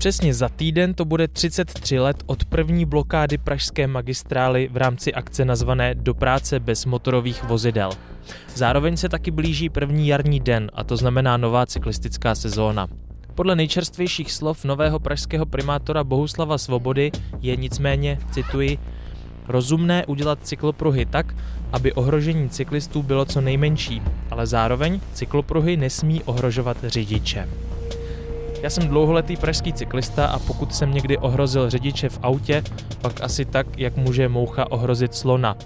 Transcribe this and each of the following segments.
Přesně za týden to bude 33 let od první blokády pražské magistrály v rámci akce nazvané Do práce bez motorových vozidel. Zároveň se taky blíží první jarní den, a to znamená nová cyklistická sezóna. Podle nejčerstvějších slov nového pražského primátora Bohuslava Svobody je nicméně, cituji, rozumné udělat cyklopruhy tak, aby ohrožení cyklistů bylo co nejmenší, ale zároveň cyklopruhy nesmí ohrožovat řidiče. Já jsem dlouholetý pražský cyklista a pokud jsem někdy ohrozil řidiče v autě, pak asi tak, jak může moucha ohrozit slona.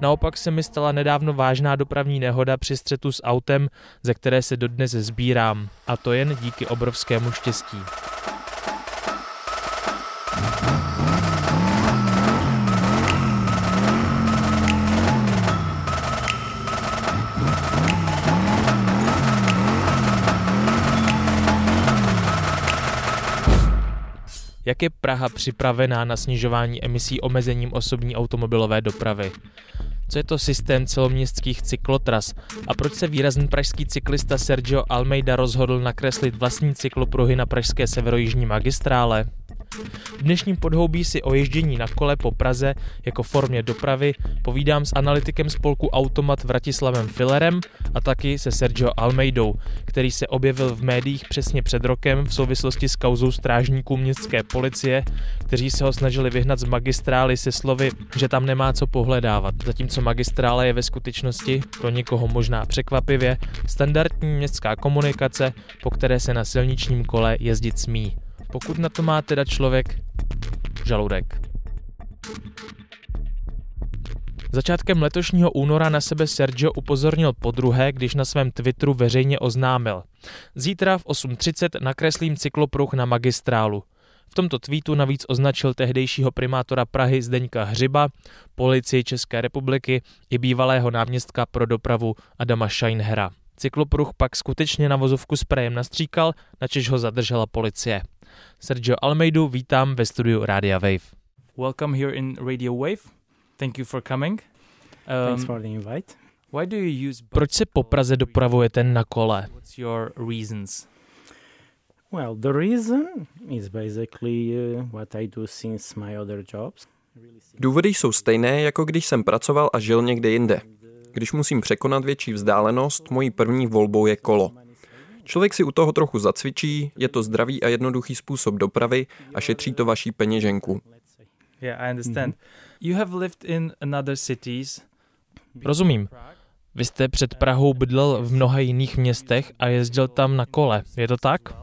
Naopak se mi stala nedávno vážná dopravní nehoda při střetu s autem, ze které se dodnes sbírám. A to jen díky obrovskému štěstí. Jak je Praha připravená na snižování emisí omezením osobní automobilové dopravy? Co je to systém celoměstských cyklotras a proč se výrazný pražský cyklista Sergio Almeida rozhodl nakreslit vlastní cyklopruhy na pražské severojižní magistrále? V dnešním podhoubí si o ježdění na kole po Praze jako formě dopravy povídám s analytikem spolku Automat Vratislavem Fillerem a taky se Sergio Almeidou, který se objevil v médiích přesně před rokem v souvislosti s kauzou strážníků městské policie, kteří se ho snažili vyhnat z magistrály se slovy, že tam nemá co pohledávat. Zatímco magistrála je ve skutečnosti, pro někoho možná překvapivě, standardní městská komunikace, po které se na silničním kole jezdit smí pokud na to má teda člověk žaludek. Začátkem letošního února na sebe Sergio upozornil po druhé, když na svém Twitteru veřejně oznámil. Zítra v 8.30 nakreslím cyklopruh na magistrálu. V tomto tweetu navíc označil tehdejšího primátora Prahy Zdeňka Hřiba, policii České republiky i bývalého náměstka pro dopravu Adama Scheinhera. Cyklopruh pak skutečně na vozovku sprejem nastříkal, načež ho zadržela policie. Sergio Almeidu vítám ve studiu Radia Wave. Welcome here in Radio Wave. Thank you for coming. Um, Thanks for the invite. Why do you use Proč se po Praze dopravujete na kole? What's your reasons? Well, the reason is basically uh, what I do since my other jobs. Důvody jsou stejné, jako když jsem pracoval a žil někde jinde. Když musím překonat větší vzdálenost, mojí první volbou je kolo. Člověk si u toho trochu zacvičí, je to zdravý a jednoduchý způsob dopravy a šetří to vaší peněženku. Rozumím. Vy jste před Prahou bydlel v mnoha jiných městech a jezdil tam na kole, je to tak? Uh,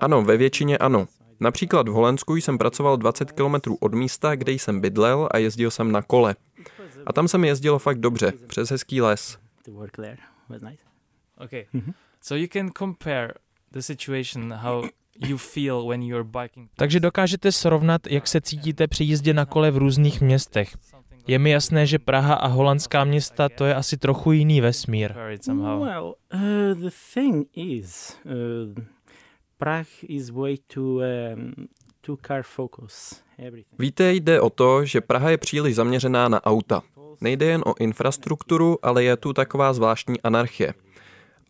ano, ve většině ano. Například v Holensku jsem pracoval 20 km od místa, kde jsem bydlel a jezdil jsem na kole. A tam se mi jezdilo fakt dobře, přes hezký les was nice. Okay. Mm-hmm. So you can compare the situation how you feel when you're biking. Takže dokážete srovnat, jak se cítíte při jízdě na kole v různých městech. Je mi jasné, že Praha a holandská města to je asi trochu jiný vesmír. Well, uh, the thing is, uh, Prague is way too, um, too car focus. Víte, jde o to, že Praha je příliš zaměřená na auta. Nejde jen o infrastrukturu, ale je tu taková zvláštní anarchie.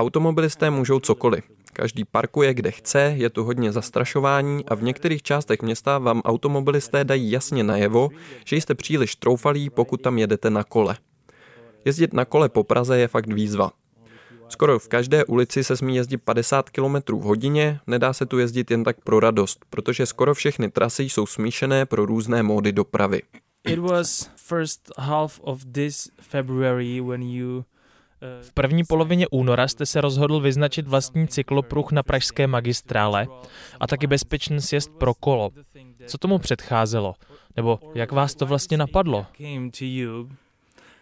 Automobilisté můžou cokoliv. Každý parkuje, kde chce, je tu hodně zastrašování a v některých částech města vám automobilisté dají jasně najevo, že jste příliš troufalí, pokud tam jedete na kole. Jezdit na kole po Praze je fakt výzva. Skoro v každé ulici se smí jezdit 50 km v hodině, nedá se tu jezdit jen tak pro radost, protože skoro všechny trasy jsou smíšené pro různé módy dopravy. It was first half of this February when you uh, v první polovině února jste se rozhodl vyznačit vlastní cyklopruh na pražské magistrále a taky bezpečný sjezd pro kolo. Co tomu předcházelo? Nebo jak vás to vlastně napadlo?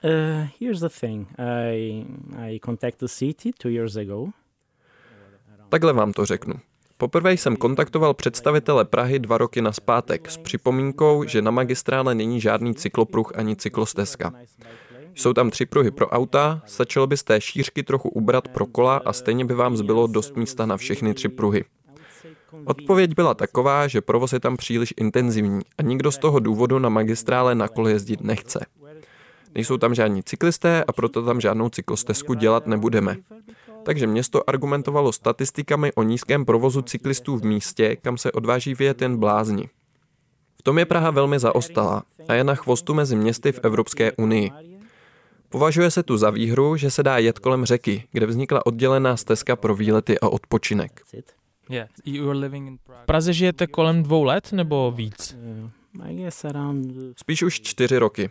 Uh, here's the thing. I, I contacted the city two years ago. Takhle vám to řeknu. Poprvé jsem kontaktoval představitele Prahy dva roky na zpátek s připomínkou, že na magistrále není žádný cyklopruh ani cyklostezka. Jsou tam tři pruhy pro auta, stačilo by z té šířky trochu ubrat pro kola a stejně by vám zbylo dost místa na všechny tři pruhy. Odpověď byla taková, že provoz je tam příliš intenzivní a nikdo z toho důvodu na magistrále na kole jezdit nechce. Nejsou tam žádní cyklisté a proto tam žádnou cyklostezku dělat nebudeme. Takže město argumentovalo statistikami o nízkém provozu cyklistů v místě, kam se odváží vyjet jen blázni. V tom je Praha velmi zaostalá a je na chvostu mezi městy v Evropské unii. Považuje se tu za výhru, že se dá jet kolem řeky, kde vznikla oddělená stezka pro výlety a odpočinek. V Praze žijete kolem dvou let nebo víc? Spíš už čtyři roky.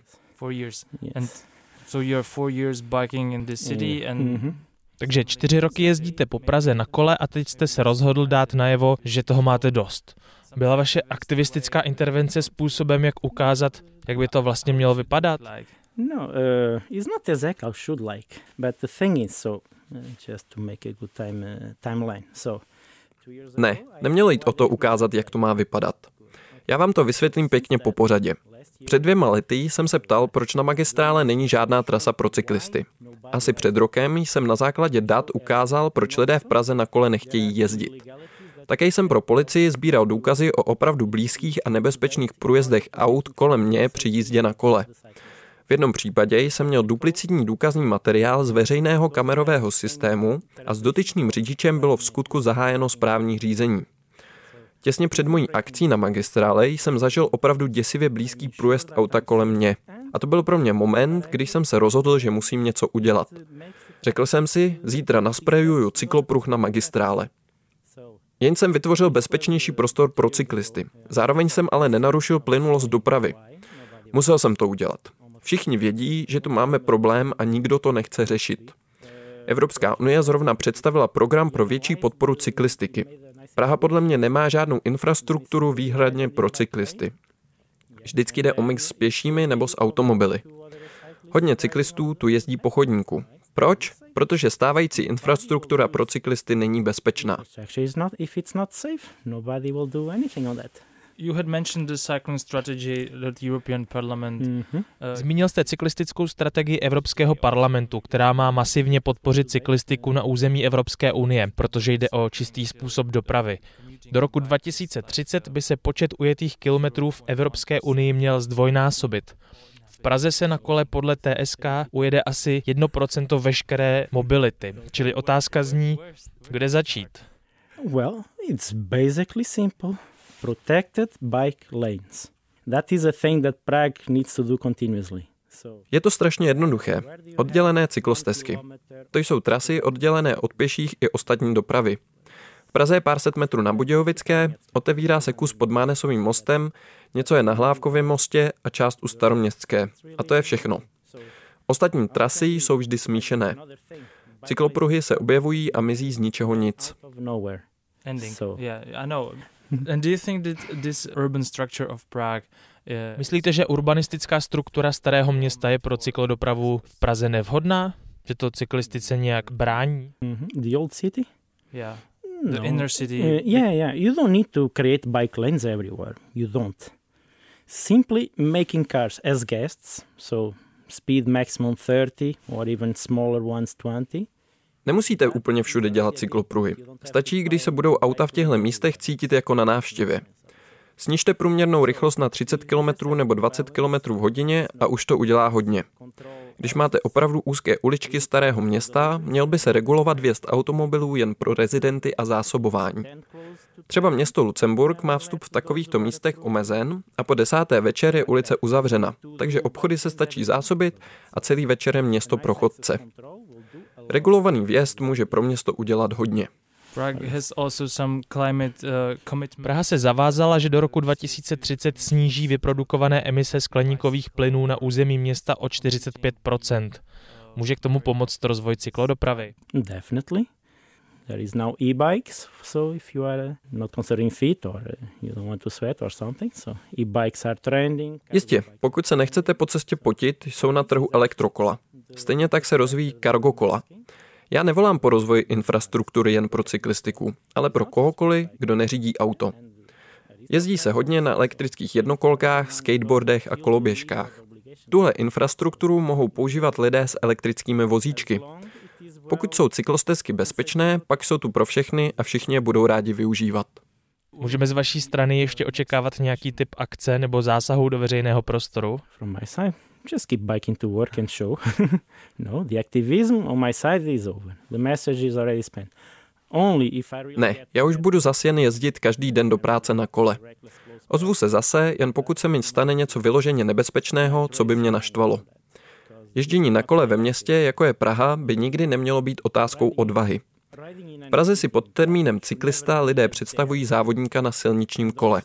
Takže čtyři roky jezdíte po Praze na kole a teď jste se rozhodl dát najevo, že toho máte dost. Byla vaše aktivistická intervence způsobem, jak ukázat, jak by to vlastně mělo vypadat? No, uh, it's not exactly how should like, but the thing is, so uh, just to make a good time uh, timeline. So, ne, nemělo jít o to ukázat, jak to má vypadat. Já vám to vysvětlím pěkně po pořadě. Před dvěma lety jsem se ptal, proč na magistrále není žádná trasa pro cyklisty. Asi před rokem jsem na základě dat ukázal, proč lidé v Praze na kole nechtějí jezdit. Také jsem pro policii sbíral důkazy o opravdu blízkých a nebezpečných průjezdech aut kolem mě při jízdě na kole. V jednom případě jsem měl duplicitní důkazní materiál z veřejného kamerového systému a s dotyčným řidičem bylo v skutku zahájeno správní řízení. Těsně před mojí akcí na magistrále jsem zažil opravdu děsivě blízký průjezd auta kolem mě. A to byl pro mě moment, když jsem se rozhodl, že musím něco udělat. Řekl jsem si, zítra nasprejuju cyklopruh na magistrále. Jen jsem vytvořil bezpečnější prostor pro cyklisty. Zároveň jsem ale nenarušil plynulost dopravy. Musel jsem to udělat. Všichni vědí, že tu máme problém a nikdo to nechce řešit. Evropská unie zrovna představila program pro větší podporu cyklistiky. Praha podle mě nemá žádnou infrastrukturu výhradně pro cyklisty. Vždycky jde o mix s pěšími nebo s automobily. Hodně cyklistů tu jezdí po chodníku. Proč? Protože stávající infrastruktura pro cyklisty není bezpečná. You had mentioned the cycling strategy that European Parliament. Mm-hmm. Zmínil jste cyklistickou strategii Evropského parlamentu, která má masivně podpořit cyklistiku na území Evropské unie, protože jde o čistý způsob dopravy. Do roku 2030 by se počet ujetých kilometrů v Evropské unii měl zdvojnásobit. V Praze se na kole podle TSK ujede asi 1% veškeré mobility, čili otázka zní, kde začít? Well, it's basically simple protected bike lanes. That is a thing that Prague needs to do continuously. Je to strašně jednoduché. Oddělené cyklostezky. To jsou trasy oddělené od pěších i ostatní dopravy. V Praze je pár set metrů na Budějovické, otevírá se kus pod Mánesovým mostem, něco je na Hlávkově mostě a část u Staroměstské. A to je všechno. Ostatní trasy jsou vždy smíšené. Cyklopruhy se objevují a mizí z ničeho nic. Ending. Yeah, I know. And do you think that this urban structure of Prague je... Myslíte, že urbanistická struktura starého města je pro cyklodopravu v Praze nevhodná? Že to cyklistice nějak brání? Mm-hmm. The old city? Yeah. The inner city. Uh, yeah, yeah. You don't need to create bike lanes everywhere. You don't. Simply making cars as guests, so speed maximum 30 or even smaller ones 20 Nemusíte úplně všude dělat cyklopruhy. Stačí, když se budou auta v těchto místech cítit jako na návštěvě. Snižte průměrnou rychlost na 30 km nebo 20 km v hodině a už to udělá hodně. Když máte opravdu úzké uličky starého města, měl by se regulovat vjezd automobilů jen pro rezidenty a zásobování. Třeba město Lucemburg má vstup v takovýchto místech omezen a po desáté večer je ulice uzavřena, takže obchody se stačí zásobit a celý večer je město pro chodce. Regulovaný vjezd může pro město udělat hodně. Uh, Praha se zavázala, že do roku 2030 sníží vyprodukované emise skleníkových plynů na území města o 45% Může k tomu pomoct rozvoj cyklodopravy? Definitely. There is now e-bikes, so if you are not considering fit or you don't want to sweat or something, so e-bikes are trending. Jistě, pokud se nechcete po cestě potit, jsou na trhu elektrokola. Stejně tak se rozvíjí cargo kola. Já nevolám po rozvoji infrastruktury jen pro cyklistiku, ale pro kohokoliv, kdo neřídí auto. Jezdí se hodně na elektrických jednokolkách, skateboardech a koloběžkách. Tuhle infrastrukturu mohou používat lidé s elektrickými vozíčky. Pokud jsou cyklostezky bezpečné, pak jsou tu pro všechny a všichni je budou rádi využívat. Můžeme z vaší strany ještě očekávat nějaký typ akce nebo zásahu do veřejného prostoru? Just keep biking to work and show. no, the activism on my side is over. The message is already spent. Only if I really Ne, já už budu zas jen jezdit každý den do práce na kole. Ozvu se zase, jen pokud se mi stane něco vyloženě nebezpečného, co by mě naštvalo. Ježdění na kole ve městě, jako je Praha, by nikdy nemělo být otázkou odvahy. V Praze si pod termínem cyklista lidé představují závodníka na silničním kole.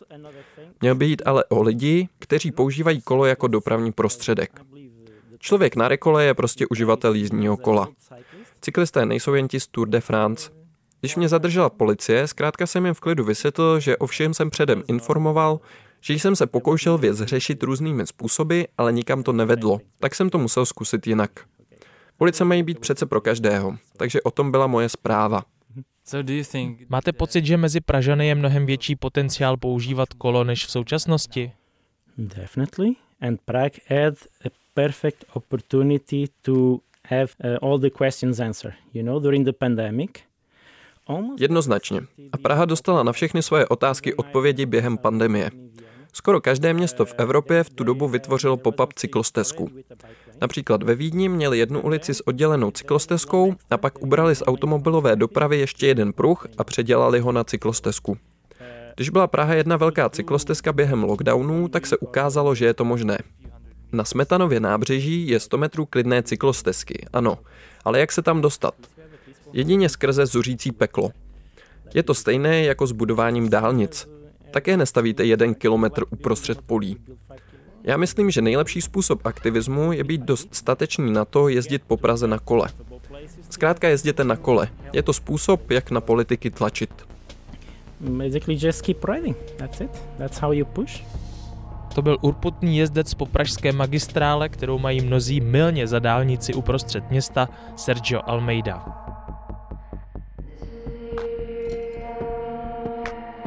Měl by jít ale o lidi, kteří používají kolo jako dopravní prostředek. Člověk na rekole je prostě uživatel jízdního kola. Cyklisté nejsou jen ti z Tour de France. Když mě zadržela policie, zkrátka jsem jim v klidu vysvětlil, že o všem jsem předem informoval, že jsem se pokoušel věc řešit různými způsoby, ale nikam to nevedlo, tak jsem to musel zkusit jinak. Ulice mají být přece pro každého, takže o tom byla moje zpráva. Máte pocit, že mezi Pražany je mnohem větší potenciál používat kolo než v současnosti? Definitely. And Prague had a perfect opportunity to have uh, all the questions answered. You know, during the pandemic, Jednoznačně. A Praha dostala na všechny svoje otázky odpovědi během pandemie. Skoro každé město v Evropě v tu dobu vytvořilo pop-up cyklostezku. Například ve Vídni měli jednu ulici s oddělenou cyklostezkou a pak ubrali z automobilové dopravy ještě jeden pruh a předělali ho na cyklostezku. Když byla Praha jedna velká cyklostezka během lockdownů, tak se ukázalo, že je to možné. Na Smetanově nábřeží je 100 metrů klidné cyklostezky, ano. Ale jak se tam dostat? Jedině skrze zuřící peklo. Je to stejné jako s budováním dálnic. Také nestavíte jeden kilometr uprostřed polí. Já myslím, že nejlepší způsob aktivismu je být dostatečný na to jezdit po Praze na kole. Zkrátka jezděte na kole. Je to způsob, jak na politiky tlačit. Basically just keep riding. That's it. That's how you push. To byl urputný jezdec po pražské magistrále, kterou mají mnozí milně za dálnici uprostřed města Sergio Almeida.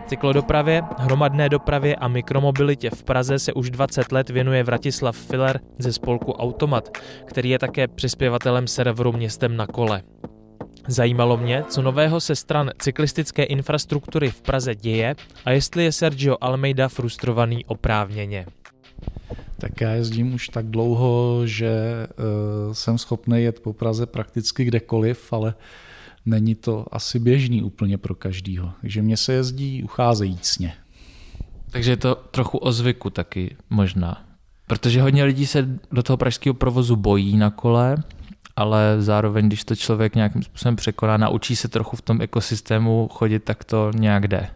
Cyklodopravě, hromadné dopravě a mikromobilitě v Praze se už 20 let věnuje Vratislav Filler ze spolku Automat, který je také přispěvatelem serveru Městem na kole. Zajímalo mě, co nového se stran cyklistické infrastruktury v Praze děje a jestli je Sergio Almeida frustrovaný oprávněně. Tak já jezdím už tak dlouho, že uh, jsem schopný jet po Praze prakticky kdekoliv, ale uh, není to asi běžný úplně pro každýho. Takže mě se jezdí ucházejícně. Takže je to trochu o zvyku taky možná. Protože hodně lidí se do toho pražského provozu bojí na kole, ale zároveň, když to člověk nějakým způsobem překoná, naučí se trochu v tom ekosystému chodit, tak to nějak jde.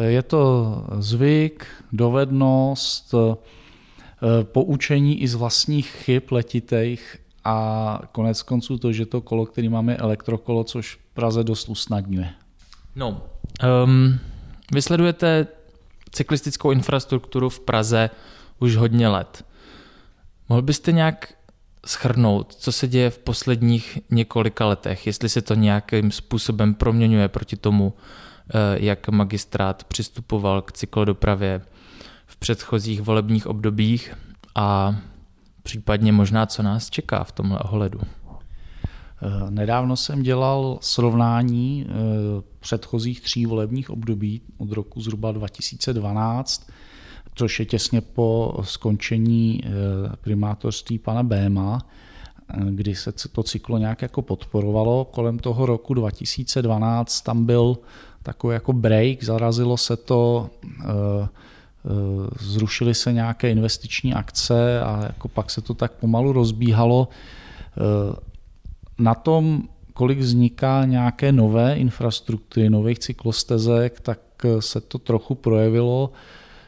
Je to zvyk, dovednost, eh, poučení i z vlastních chyb letitých a konec konců to, že to kolo, který máme elektrokolo, což Praze dost usnadňuje. No, um, vysledujete cyklistickou infrastrukturu v Praze už hodně let. Mohl byste nějak schrnout, co se děje v posledních několika letech, jestli se to nějakým způsobem proměňuje proti tomu, eh, jak magistrát přistupoval k cyklodopravě v předchozích volebních obdobích a případně možná, co nás čeká v tomhle ohledu. Eh, nedávno jsem dělal srovnání eh, předchozích tří volebních období od roku zhruba 2012, což je těsně po skončení eh, primátorství pana Béma, kdy se to cyklo nějak jako podporovalo. Kolem toho roku 2012 tam byl takový jako break, zarazilo se to, zrušily se nějaké investiční akce a jako pak se to tak pomalu rozbíhalo na tom, kolik vzniká nějaké nové infrastruktury, nových cyklostezek, tak eh, se to trochu projevilo.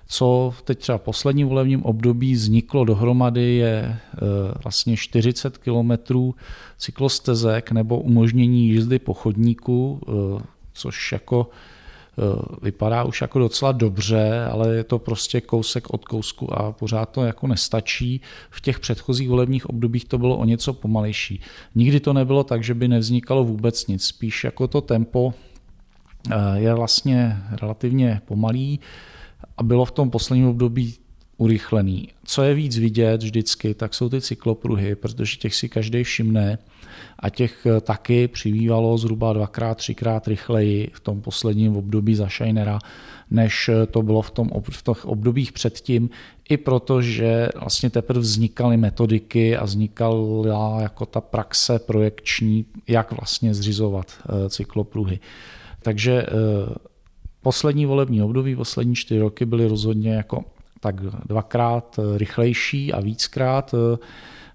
Co teď třeba v posledním volebním období vzniklo dohromady je eh, vlastně 40 kilometrů cyklostezek nebo umožnění jízdy po chodníku, eh, což jako vypadá už jako docela dobře, ale je to prostě kousek od kousku a pořád to jako nestačí. V těch předchozích volebních obdobích to bylo o něco pomalejší. Nikdy to nebylo tak, že by nevznikalo vůbec nic. Spíš jako to tempo eh, je vlastně relativně pomalý a bylo v tom posledním období urychlený. Co je víc vidět vždycky, tak jsou ty cyklopruhy, protože těch si každý všimne a těch eh, taky přibývalo zhruba dvakrát, třikrát rychleji v tom posledním období za Shinera, než eh, to bylo v, tom, v těch obdobích předtím, i protože vlastně teprve vznikaly metodiky a vznikala jako ta praxe projekční, jak vlastně zřizovat eh, cyklopruhy. Takže poslední volební období, poslední čtyři roky byly rozhodně jako tak dvakrát rychlejší a víckrát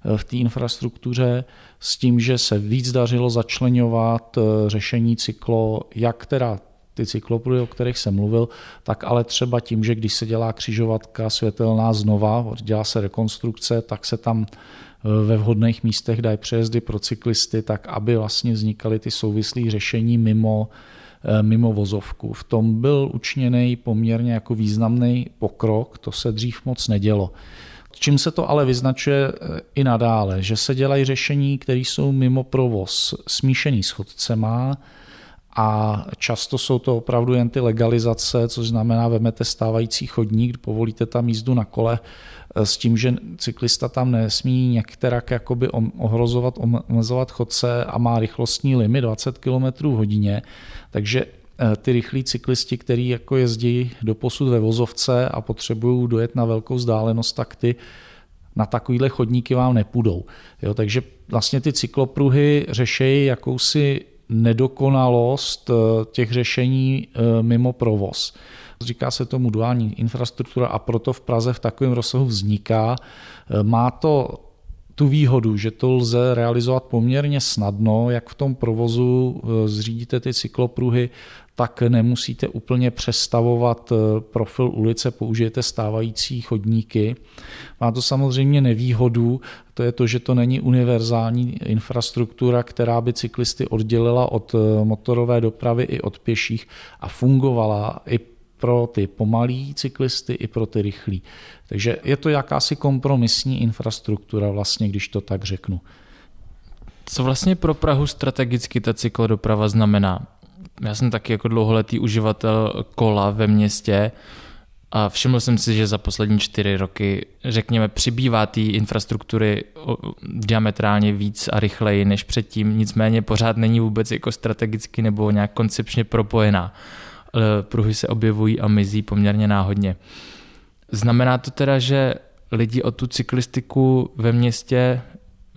v té infrastruktuře s tím, že se víc dařilo začlenovat eh, řešení cyklo, jak teda ty cyklopruhy, o kterých jsem mluvil, tak ale třeba tím, že když se dělá křižovatka světelná znova, dělá se rekonstrukce, tak se tam eh, ve vhodných místech dají přejezdy pro cyklisty, tak aby vlastně vznikaly ty souvislé řešení mimo, eh, mimo vozovku. V tom byl učiněný poměrně jako významný pokrok, to se dřív moc nedělo. Čím se to ale vyznačuje eh, i nadále, že se dělají řešení, které jsou mimo provoz, smíšený s chodcema, a často jsou to opravdu jen ty legalizace, což znamená, vemete stávající chodník, povolíte tam jízdu na kole eh, s tím, že cyklista tam nesmí některak jakoby ohrozovat, omezovat chodce a má rychlostní limit 20 km hodině, takže Eh, ty rychlí cyklisti, kteří jako jezdí do posud ve vozovce a potřebují dojet na velkou vzdálenost, tak ty na takovýhle chodníky vám nepůjdou. Jo, takže vlastně ty cyklopruhy řešejí jakousi nedokonalost eh, těch řešení eh, mimo provoz. Říká se tomu duální infrastruktura a proto v Praze v takovém rozsahu vzniká. Má to tu výhodu, že to lze realizovat poměrně snadno, jak v tom provozu zřídíte ty cyklopruhy, tak nemusíte úplně přestavovat eh, profil ulice, použijete stávající chodníky. Má to samozřejmě nevýhodu, to je to, že to není univerzální infrastruktura, která by cyklisty oddělila od eh, motorové dopravy i od pěších a fungovala i pro ty pomalí cyklisty, i pro ty rychlí. Takže je to jakási kompromisní infrastruktura, vlastně, když to tak řeknu. Co vlastně pro Prahu strategicky ta cyklodoprava znamená? Já jsem taky jako dlouholetý uživatel kola ve městě a všiml jsem si, že za poslední čtyři roky, řekněme, přibývá té infrastruktury diametrálně víc a rychleji než předtím, nicméně pořád není vůbec jako strategicky nebo nějak koncepčně propojená. Pruhy se objevují a mizí poměrně náhodně. Znamená to teda, že lidi o tu cyklistiku ve městě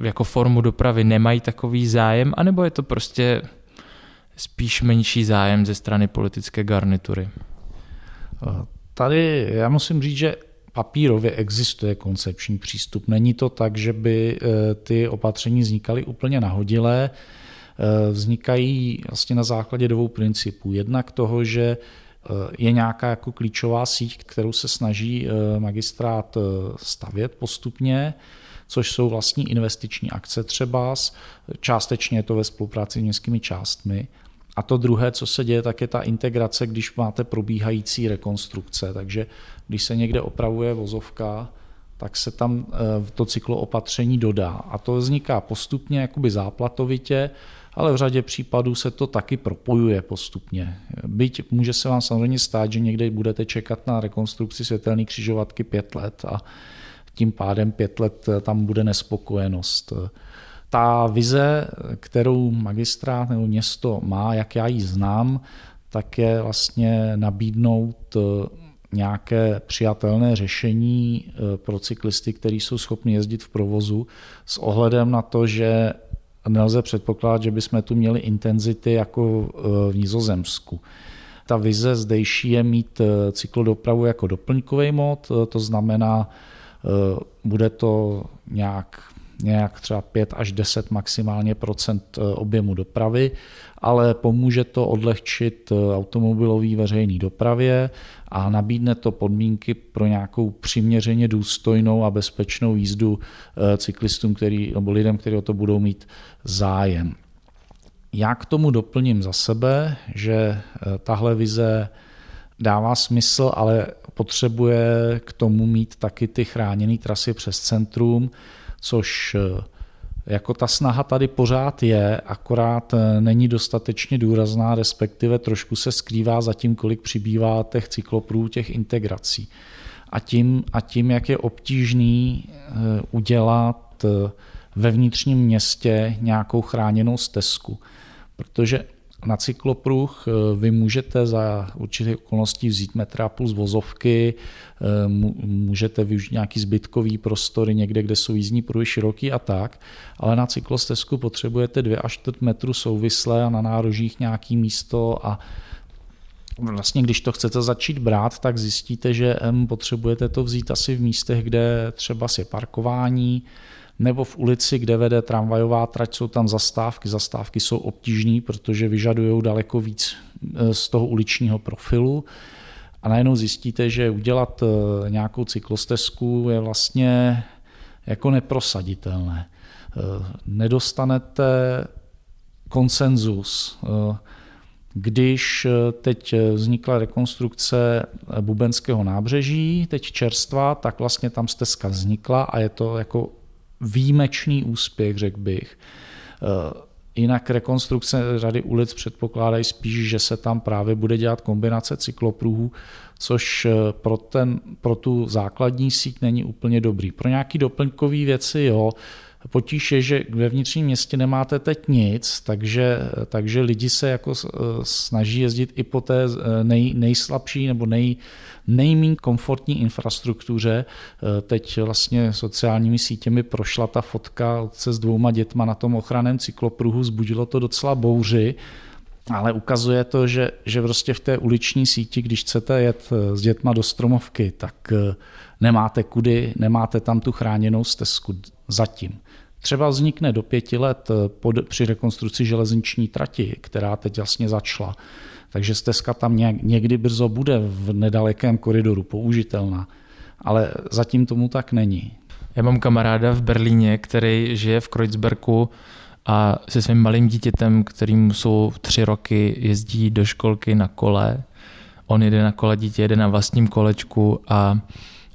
jako formu dopravy nemají takový zájem, anebo je to prostě spíš menší zájem ze strany politické garnitury? Tady já musím říct, že papírově existuje koncepční přístup. Není to tak, že by eh, ty opatření vznikaly úplně nahodilé. Eh, vznikají vlastně na základě dvou principů. Jednak toho, že eh, je nějaká jako klíčová síť, kterou se snaží magistrát stavět postupně, což jsou vlastní investiční akce třeba, částečně je to ve spolupráci s městskými částmi. A to druhé, co se děje, tak je ta integrace, když máte probíhající rekonstrukce. Takže když se někde opravuje vozovka, tak se tam eh, to cyklo opatření dodá. A to vzniká postupně, jakoby záplatovitě, ale v řadě případů se to taky propojuje postupně. Byť může se vám samozřejmě stát, že někde budete čekat na rekonstrukci světelné křižovatky pět let a tím pádem pět let tam bude nespokojenost ta vize, kterou magistrát nebo město má, jak já ji znám, tak je vlastně nabídnout eh, nějaké přijatelné řešení eh, pro cyklisty, kteří jsou schopni jezdit v provozu s ohledem na to, že nelze předpokládat, že bychom tu měli intenzity jako eh, v Nizozemsku. Ta vize zdejší je mít cyklodopravu jako doplňkový mod, to znamená, bude to nějak nějak třeba 5 až 10 maximálně procent eh, objemu dopravy, ale pomůže to odlehčit eh, automobilový veřejný dopravě a nabídne to podmínky pro nějakou přiměřeně důstojnou a bezpečnou jízdu eh, cyklistům, který, nebo lidem, kteří o to budou mít zájem. Já k tomu doplním za sebe, že tahle vize dává smysl, ale potřebuje k tomu mít taky ty chráněné trasy přes centrum, což eh, jako ta snaha tady pořád je, akorát eh, není dostatečně důrazná, respektive trošku se skrývá za tím, kolik přibývá těch cykloprů, těch integrací. a tím, a tím jak je obtížný udělat ve vnitřním městě nějakou chráněnou stezku. Protože na cyklopruh. Eh, vy můžete za určité okolností vzít metra půl z vozovky, eh, můžete využít nějaký zbytkový prostory někde, kde jsou jízdní pruhy široký a tak, ale na cyklostezku potřebujete 2 až 4 metru souvisle a na nárožích nějaký místo a Vlastně, když to chcete začít brát, tak zjistíte, že potřebujete to vzít asi v místech, kde třeba je parkování, nebo v ulici, kde vede tramvajová trať, jsou tam zastávky. Zastávky jsou obtížné, protože vyžadují daleko víc e, z toho uličního profilu. A najednou zjistíte, že udělat e, nějakou cyklostezku je vlastně jako neprosaditelné. E, nedostanete konsenzus. Když teď vznikla rekonstrukce Bubenského nábřeží, teď čerstva, tak vlastně tam stezka vznikla a je to jako výjimečný úspěch, řekl bych. Eh, jinak rekonstrukce řady ulic předpokládají spíš, že se tam právě bude dělat kombinace cyklopruhů, což eh, pro, ten, pro tu základní síť není úplně dobrý. Pro nějaké doplňkové věci jo, Potíž je, že ve vnitřním městě nemáte teď nic, takže, takže lidi se jako snaží jezdit i po té nej, nejslabší nebo nej, nejméně komfortní infrastruktuře. Teď vlastně sociálními sítěmi prošla ta fotka se s dvouma dětma na tom ochraném cyklopruhu, zbudilo to docela bouři, ale ukazuje to, že, že prostě v té uliční síti, když chcete jet s dětma do stromovky, tak nemáte kudy, nemáte tam tu chráněnou stezku zatím. Třeba vznikne do pěti let eh, pod, při rekonstrukci železniční trati, která teď jasně začala. Takže stezka tam někdy brzo bude v nedalekém koridoru použitelná. Ale zatím tomu tak není. Já mám kamaráda v Berlíně, který žije v Kreuzbergu a se svým malým dítětem, kterým jsou tři roky, jezdí do školky na kole. On jede na kole, dítě jede na vlastním kolečku a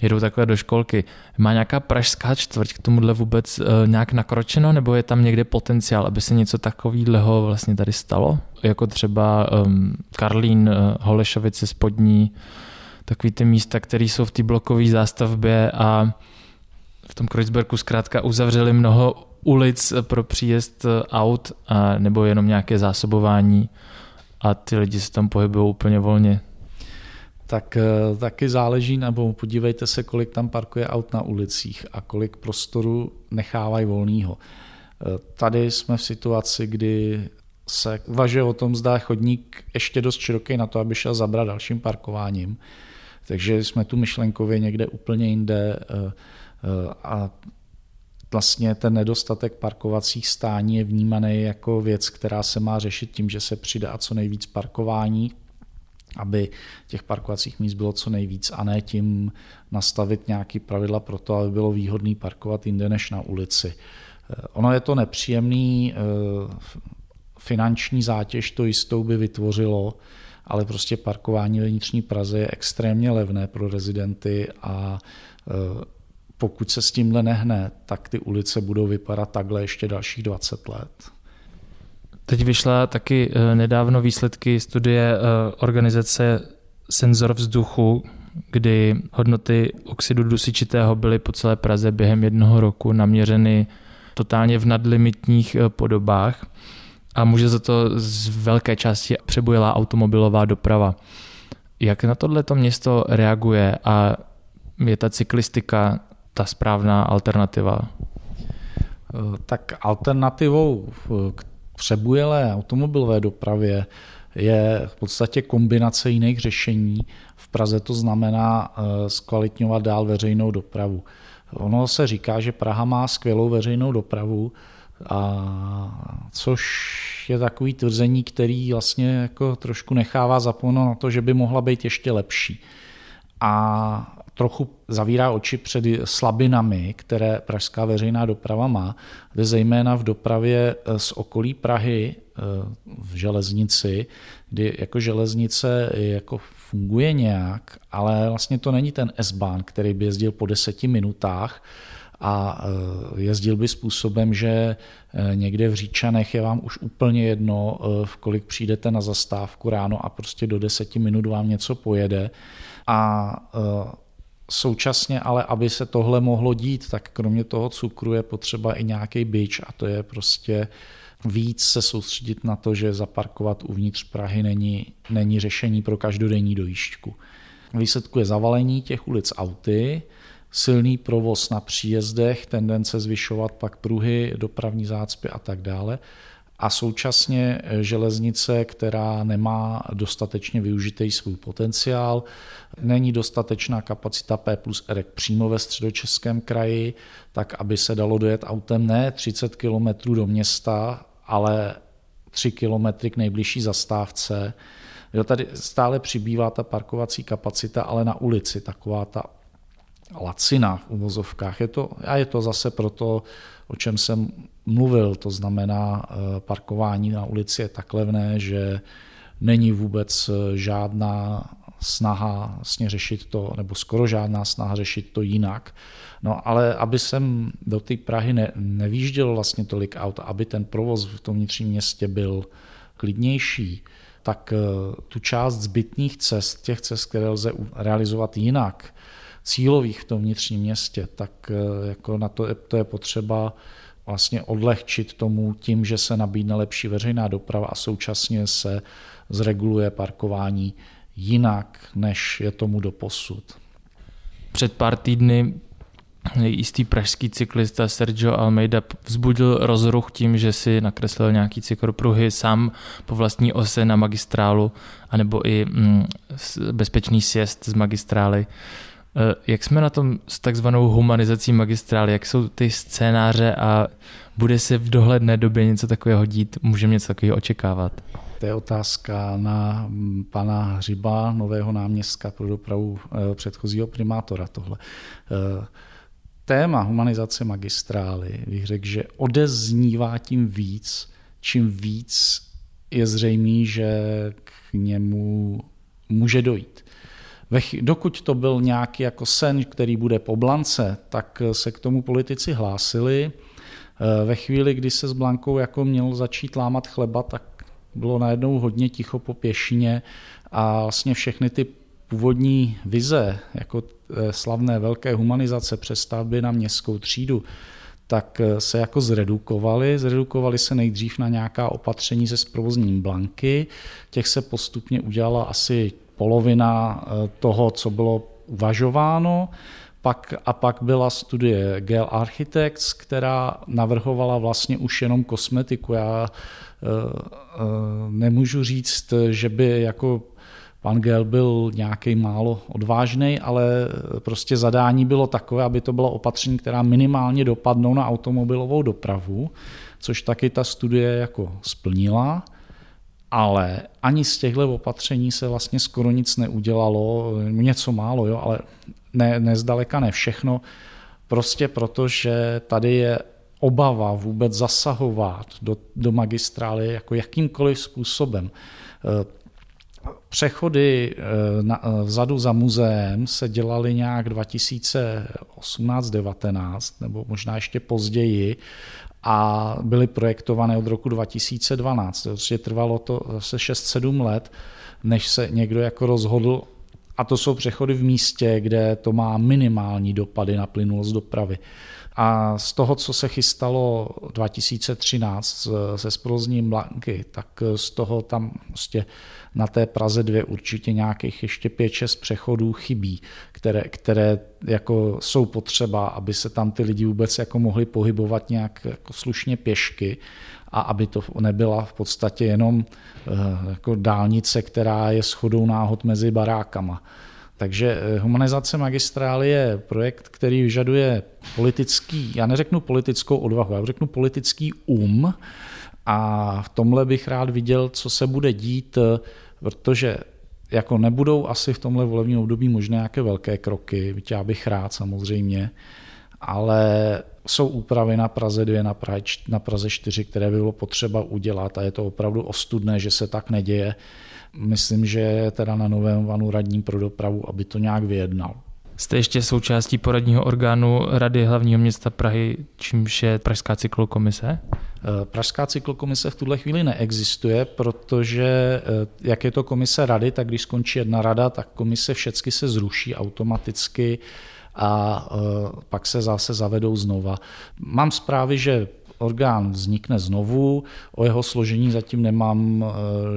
jedou takhle do školky. Má nějaká pražská čtvrť k tomuhle vůbec uh, nějak nakročeno, nebo je tam někde potenciál, aby se něco takového vlastně tady stalo? Jako třeba um, Karlín, uh, Holešovice spodní, takový ty místa, které jsou v té blokové zástavbě a v tom Kreuzbergu zkrátka uzavřeli mnoho ulic pro příjezd eh, aut a, nebo jenom nějaké zásobování a ty lidi se tam pohybují úplně volně tak eh, taky záleží, nebo podívejte se, kolik tam parkuje aut na ulicích a kolik prostoru nechávají volného. Eh, tady jsme v situaci, kdy se uvažuje o tom, zda chodník ještě dost široký na to, aby šel zabrat dalším parkováním. Takže jsme tu myšlenkově někde úplně jinde eh, a vlastně ten nedostatek parkovacích stání je vnímaný jako věc, která se má řešit tím, že se přidá co nejvíc parkování, aby těch parkovacích míst bylo co nejvíc a ne tím nastavit nějaký pravidla pro to, aby bylo výhodné parkovat jinde než na ulici. Eh, ono je to nepříjemný, eh, finanční zátěž to jistou by vytvořilo, ale prostě parkování ve vnitřní Praze je extrémně levné pro rezidenty a eh, pokud se s tímhle nehne, tak ty ulice budou vypadat takhle ještě dalších 20 let. Teď vyšla taky eh, nedávno výsledky studie eh, organizace Senzor vzduchu, kdy hodnoty oxidu dusičitého byly po celé Praze během jednoho roku naměřeny totálně v nadlimitních eh, podobách a může za to z velké části přebujelá automobilová doprava. Jak na tohle to město reaguje a je ta cyklistika ta správná alternativa? Tak alternativou k přebujelé automobilové dopravě je v podstatě kombinace jiných řešení. V Praze to znamená eh, zkvalitňovat dál veřejnou dopravu. Ono se říká, že Praha má skvělou veřejnou dopravu, a což je takový tvrzení, který vlastně jako trošku nechává zapomenout na to, že by mohla být ještě lepší. A trochu zavírá oči před slabinami, které pražská veřejná doprava má, kde zejména v dopravě eh, z okolí Prahy eh, v železnici, kdy jako železnice jako funguje nějak, ale vlastně to není ten S-Bahn, který by jezdil po deseti minutách a eh, jezdil by způsobem, že někde v Říčanech je vám už úplně jedno, v kolik přijdete na zastávku ráno a prostě do deseti minut vám něco pojede. A Současně ale, aby se tohle mohlo dít, tak kromě toho cukru je potřeba i nějaký byč a to je prostě víc se soustředit na to, že zaparkovat uvnitř Prahy není, není řešení pro každodenní dojížďku. Výsledku je zavalení těch ulic auty, silný provoz na příjezdech, tendence zvyšovat pak pruhy, dopravní zácpy a tak dále. A současně železnice, která nemá dostatečně využitý svůj potenciál, není dostatečná kapacita P plus R přímo ve středočeském kraji, tak aby se dalo dojet autem ne 30 km do města, ale 3 km k nejbližší zastávce. Jo, tady stále přibývá ta parkovací kapacita, ale na ulici, taková ta lacina v uvozovkách. Je to, a je to zase proto, o čem jsem mluvil, to znamená eh, parkování na ulici je tak levné, že není vůbec eh, žádná snaha vlastně řešit to, nebo skoro žádná snaha řešit to jinak. No ale aby jsem do té Prahy ne, nevýžděl vlastně tolik aut, aby ten provoz v tom vnitřním městě byl klidnější, tak eh, tu část zbytných cest, těch cest, které lze realizovat jinak, cílových v tom vnitřním městě, tak eh, jako na to, to je potřeba vlastně odlehčit tomu tím, že se nabídne lepší veřejná doprava a současně se zreguluje parkování jinak, než je tomu do posud. Před pár týdny jistý pražský cyklista Sergio Almeida vzbudil rozruch tím, že si nakreslil nějaký cyklopruhy sám po vlastní ose na magistrálu, anebo i mm, bezpečný sjezd z magistrály. E, jak jsme na tom s takzvanou humanizací magistrály? Jak jsou ty scénáře a bude se v dohledné době něco takového dít? Můžeme něco takového očekávat? To je otázka na mm, pana Hřiba, nového náměstka pro dopravu e, předchozího primátora tohle. E, téma humanizace magistrály bych řekl, že odeznívá tím víc, čím víc je zřejmý, že k němu může dojít. Dokud to byl nějaký jako sen, který bude po Blance, tak se k tomu politici hlásili. E, ve chvíli, kdy se s Blankou jako měl začít lámat chleba, tak bylo najednou hodně ticho po pěšině a vlastně všechny ty původní vize, jako e, slavné velké humanizace přestavby na městskou třídu, tak se jako zredukovaly. Zredukovaly se nejdřív na nějaká opatření se zprovozním blanky. Těch se postupně udělala asi polovina e, toho, co bylo uvažováno. Pak, a pak byla studie Gel Architects, která navrhovala vlastně už jenom kosmetiku. Já nemůžu říct, že by jako Pan Gel byl nějaký málo odvážný, ale prostě zadání bylo takové, aby to bylo opatření, která minimálně dopadnou na automobilovou dopravu, což taky ta studie jako splnila. Ale ani z těchto opatření se vlastně skoro nic neudělalo, něco málo, jo, ale ne, nezdaleka ne všechno, prostě proto, že tady je obava vůbec zasahovat do, do magistrály jako jakýmkoliv způsobem. Přechody eh, na, eh, vzadu za muzeem se dělaly nějak 2018-19 nebo možná ještě později a byly projektované od roku 2012. Prostě trvalo to zase 6-7 let, než se někdo jako rozhodl a to jsou přechody v místě, kde to má minimální dopady na plynulost dopravy. A z toho, co se chystalo 2013 se sprozním Blanky, tak z toho tam prostě na té Praze 2 určitě nějakých ještě 5-6 přechodů chybí, které, které jako jsou potřeba, aby se tam ty lidi vůbec jako mohli pohybovat nějak jako slušně pěšky a aby to nebyla v podstatě jenom eh, jako dálnice, která je shodou náhod mezi barákama. Takže eh, humanizace magistrály je projekt, který vyžaduje politický, já neřeknu politickou odvahu, já řeknu politický um a v tomhle bych rád viděl, co se bude dít, eh, protože jako nebudou asi v tomhle volebním období možné nějaké velké kroky, já bych rád samozřejmě, ale jsou úpravy na Praze 2, na, Praze, na Praze 4, které by bylo potřeba udělat a je to opravdu ostudné, že se tak neděje. Myslím, že je teda na novém vanu radním pro dopravu, aby to nějak vyjednal. Jste ještě součástí poradního orgánu Rady hlavního města Prahy, čímž je Pražská cyklokomise? Pražská cyklokomise v tuhle chvíli neexistuje, protože jak je to komise rady, tak když skončí jedna rada, tak komise všechny se zruší automaticky a pak se zase zavedou znova. Mám zprávy, že orgán vznikne znovu, o jeho složení zatím nemám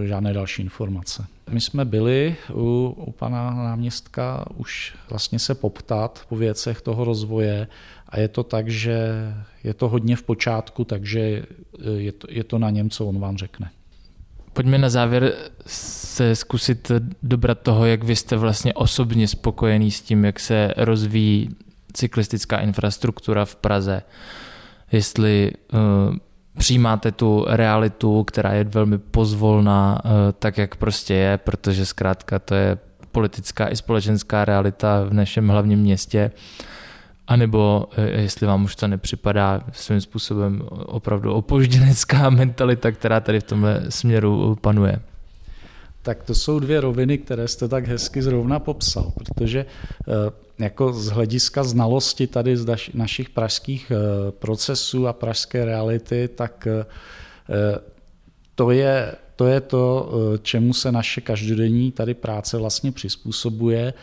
žádné další informace. My jsme byli u, u pana náměstka už vlastně se poptat po věcech toho rozvoje a je to tak, že je to hodně v počátku, takže je to, je to na něm, co on vám řekne. Pojďme na závěr se zkusit dobrat toho, jak vy jste vlastně osobně spokojený s tím, jak se rozvíjí cyklistická infrastruktura v Praze. Jestli uh, přijímáte tu realitu, která je velmi pozvolná, uh, tak jak prostě je, protože zkrátka to je politická i společenská realita v našem hlavním městě. Uh, a nebo eh, jestli vám už to nepřipadá svým způsobem opravdu opožděnecká mentalita, která tady v tomhle směru panuje. Tak to jsou dvě roviny, které jste tak hezky zrovna popsal, protože eh, jako z hlediska znalosti tady z našich pražských eh, procesů a pražské reality, tak to je, to je to, čemu se naše každodenní tady práce vlastně přizpůsobuje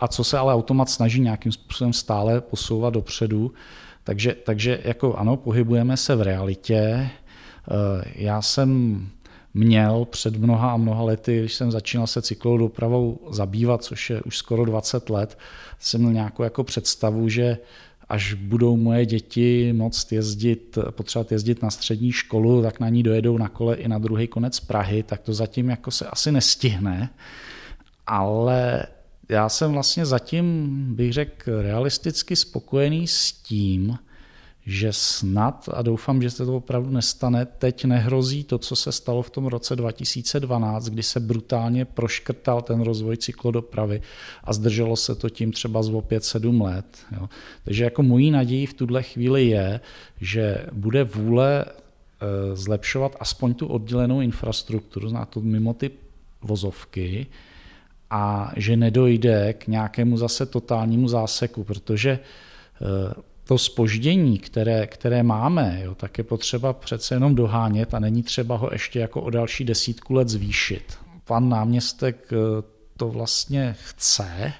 a co se ale automat snaží nějakým způsobem stále posouvat dopředu. Takže, takže jako ano, pohybujeme se v realitě. Eh, já jsem měl před mnoha a mnoha lety, když jsem začínal se cyklovou dopravou zabývat, což je už skoro 20 let, jsem měl nějakou jako představu, že až budou moje děti moct jezdit, potřebovat jezdit na střední školu, tak na ní dojedou na kole i na druhý konec Prahy, tak to zatím jako se asi nestihne. Ale já jsem vlastně zatím, bych řekl, realisticky spokojený s tím, že snad, a doufám, že se to opravdu nestane, teď nehrozí to, co se stalo v tom roce 2012, kdy se brutálně proškrtal ten rozvoj cyklodopravy a zdrželo se to tím třeba z opět 7 let. Jo. Takže jako mojí naději v tuhle chvíli je, že bude vůle e, zlepšovat aspoň tu oddělenou infrastrukturu, zná to mimo ty vozovky, a že nedojde k nějakému zase totálnímu záseku, protože eh, to spoždění, které, které máme, jo, tak je potřeba přece jenom dohánět a není třeba ho ještě jako o další desítku let zvýšit. Pan náměstek eh, to vlastně chce,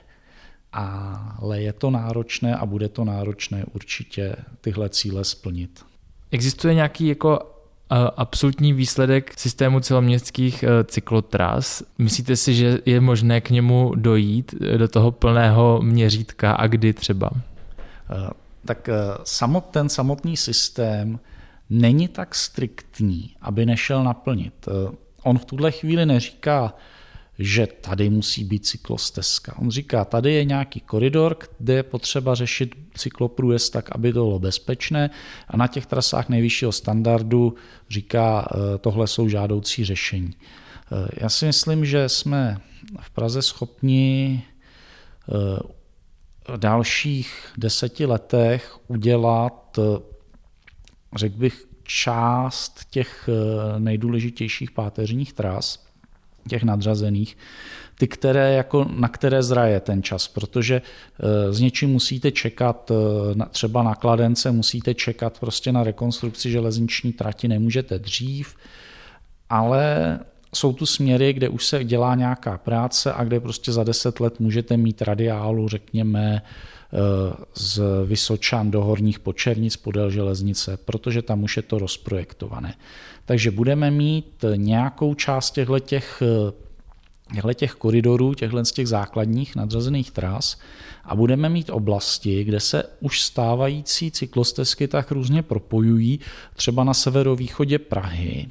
ale je to náročné a bude to náročné určitě tyhle cíle splnit. Existuje nějaký jako absolutní výsledek systému celoměstských eh, cyklotras. Myslíte si, že je možné k němu dojít eh, do toho plného měřítka a kdy třeba? Eh, tak samot, ten samotný systém není tak striktní, aby nešel naplnit. On v tuhle chvíli neříká, že tady musí být cyklostezka. On říká, tady je nějaký koridor, kde je potřeba řešit cykloprůjezd tak, aby to bylo bezpečné a na těch trasách nejvyššího standardu říká, eh, tohle jsou žádoucí řešení. Eh, já si myslím, že jsme v Praze schopni eh, dalších deseti letech udělat, řekl bych, část těch nejdůležitějších páteřních tras, těch nadřazených, ty, které jako, na které zraje ten čas, protože s eh, něčím musíte čekat, eh, třeba na kladence musíte čekat prostě na rekonstrukci železniční trati, nemůžete dřív, ale jsou tu směry, kde už se dělá nějaká práce a kde prostě za deset let můžete mít radiálu, řekněme, eh, z Vysočan do Horních Počernic podél železnice, protože tam už je to rozprojektované. Takže budeme mít nějakou část těchto těch, těch koridorů, těchto z těch základních nadřazených tras a budeme mít oblasti, kde se už stávající cyklostezky tak různě propojují, třeba na severovýchodě Prahy.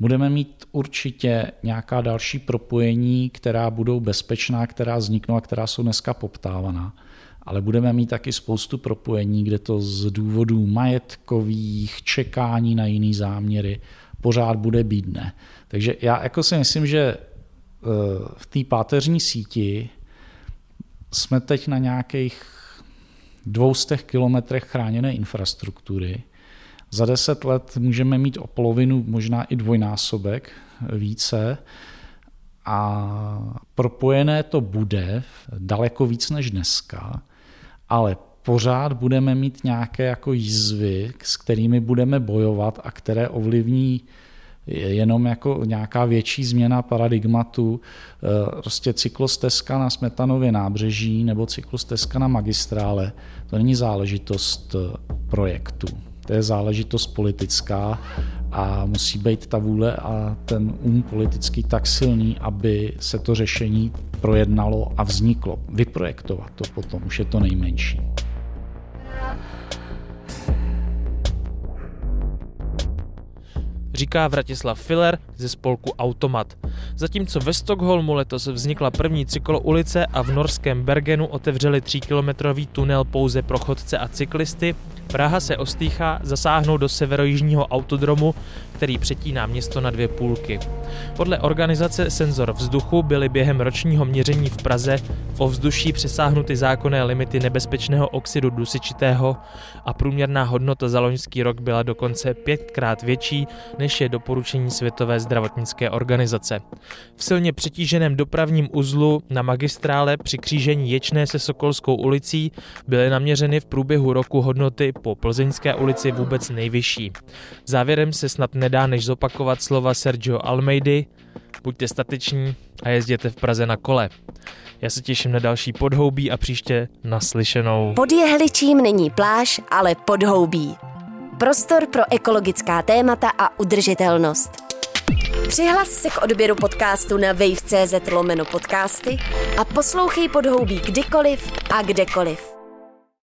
Budeme mít určitě nějaká další propojení, která budou bezpečná, která vzniknou a která jsou dneska poptávaná ale budeme mít taky spoustu propojení, kde to z důvodů majetkových, čekání na jiný záměry pořád bude bídné. Takže já jako si myslím, že eh, v té páteřní síti jsme teď na nějakých 200 kilometrech chráněné infrastruktury. Za deset let můžeme mít o polovinu, možná i dvojnásobek více a propojené to bude daleko víc než dneska ale pořád budeme mít nějaké jako jizvy, s kterými budeme bojovat a které ovlivní jenom jako nějaká větší změna paradigmatu, eh, prostě cyklostezka na Smetanově nábřeží nebo cyklostezka na magistrále, to není záležitost eh, projektu. To je záležitost politická a musí být ta vůle a ten um politický tak silný, aby se to řešení projednalo a vzniklo. Vyprojektovat to potom, už je to nejmenší. říká Vratislav Filler ze spolku Automat. Zatímco ve Stockholmu letos vznikla první cykloulice a v norském Bergenu otevřeli 3-kilometrový tunel pouze pro chodce a cyklisty, Praha se ostýchá zasáhnout do severojižního autodromu, který přetíná město na dvě půlky. Podle organizace Senzor vzduchu byly během ročního měření v Praze v ovzduší přesáhnuty zákonné limity nebezpečného oxidu dusičitého a průměrná hodnota za loňský rok byla dokonce pětkrát větší, než je doporučení Světové zdravotnické organizace. V silně přetíženém dopravním uzlu na magistrále při křížení Ječné se Sokolskou ulicí byly naměřeny v průběhu roku hodnoty po Plzeňské ulici vůbec nejvyšší. Závěrem se snad nedá než zopakovat slova Sergio Almeidy, buďte stateční a jezděte v Praze na kole. Já se těším na další podhoubí a příště naslyšenou. Pod jehličím není pláž, ale podhoubí. Prostor pro ekologická témata a udržitelnost. Přihlas se k odběru podcastu na wave.cz lomeno podcasty a poslouchej podhoubí kdykoliv a kdekoliv.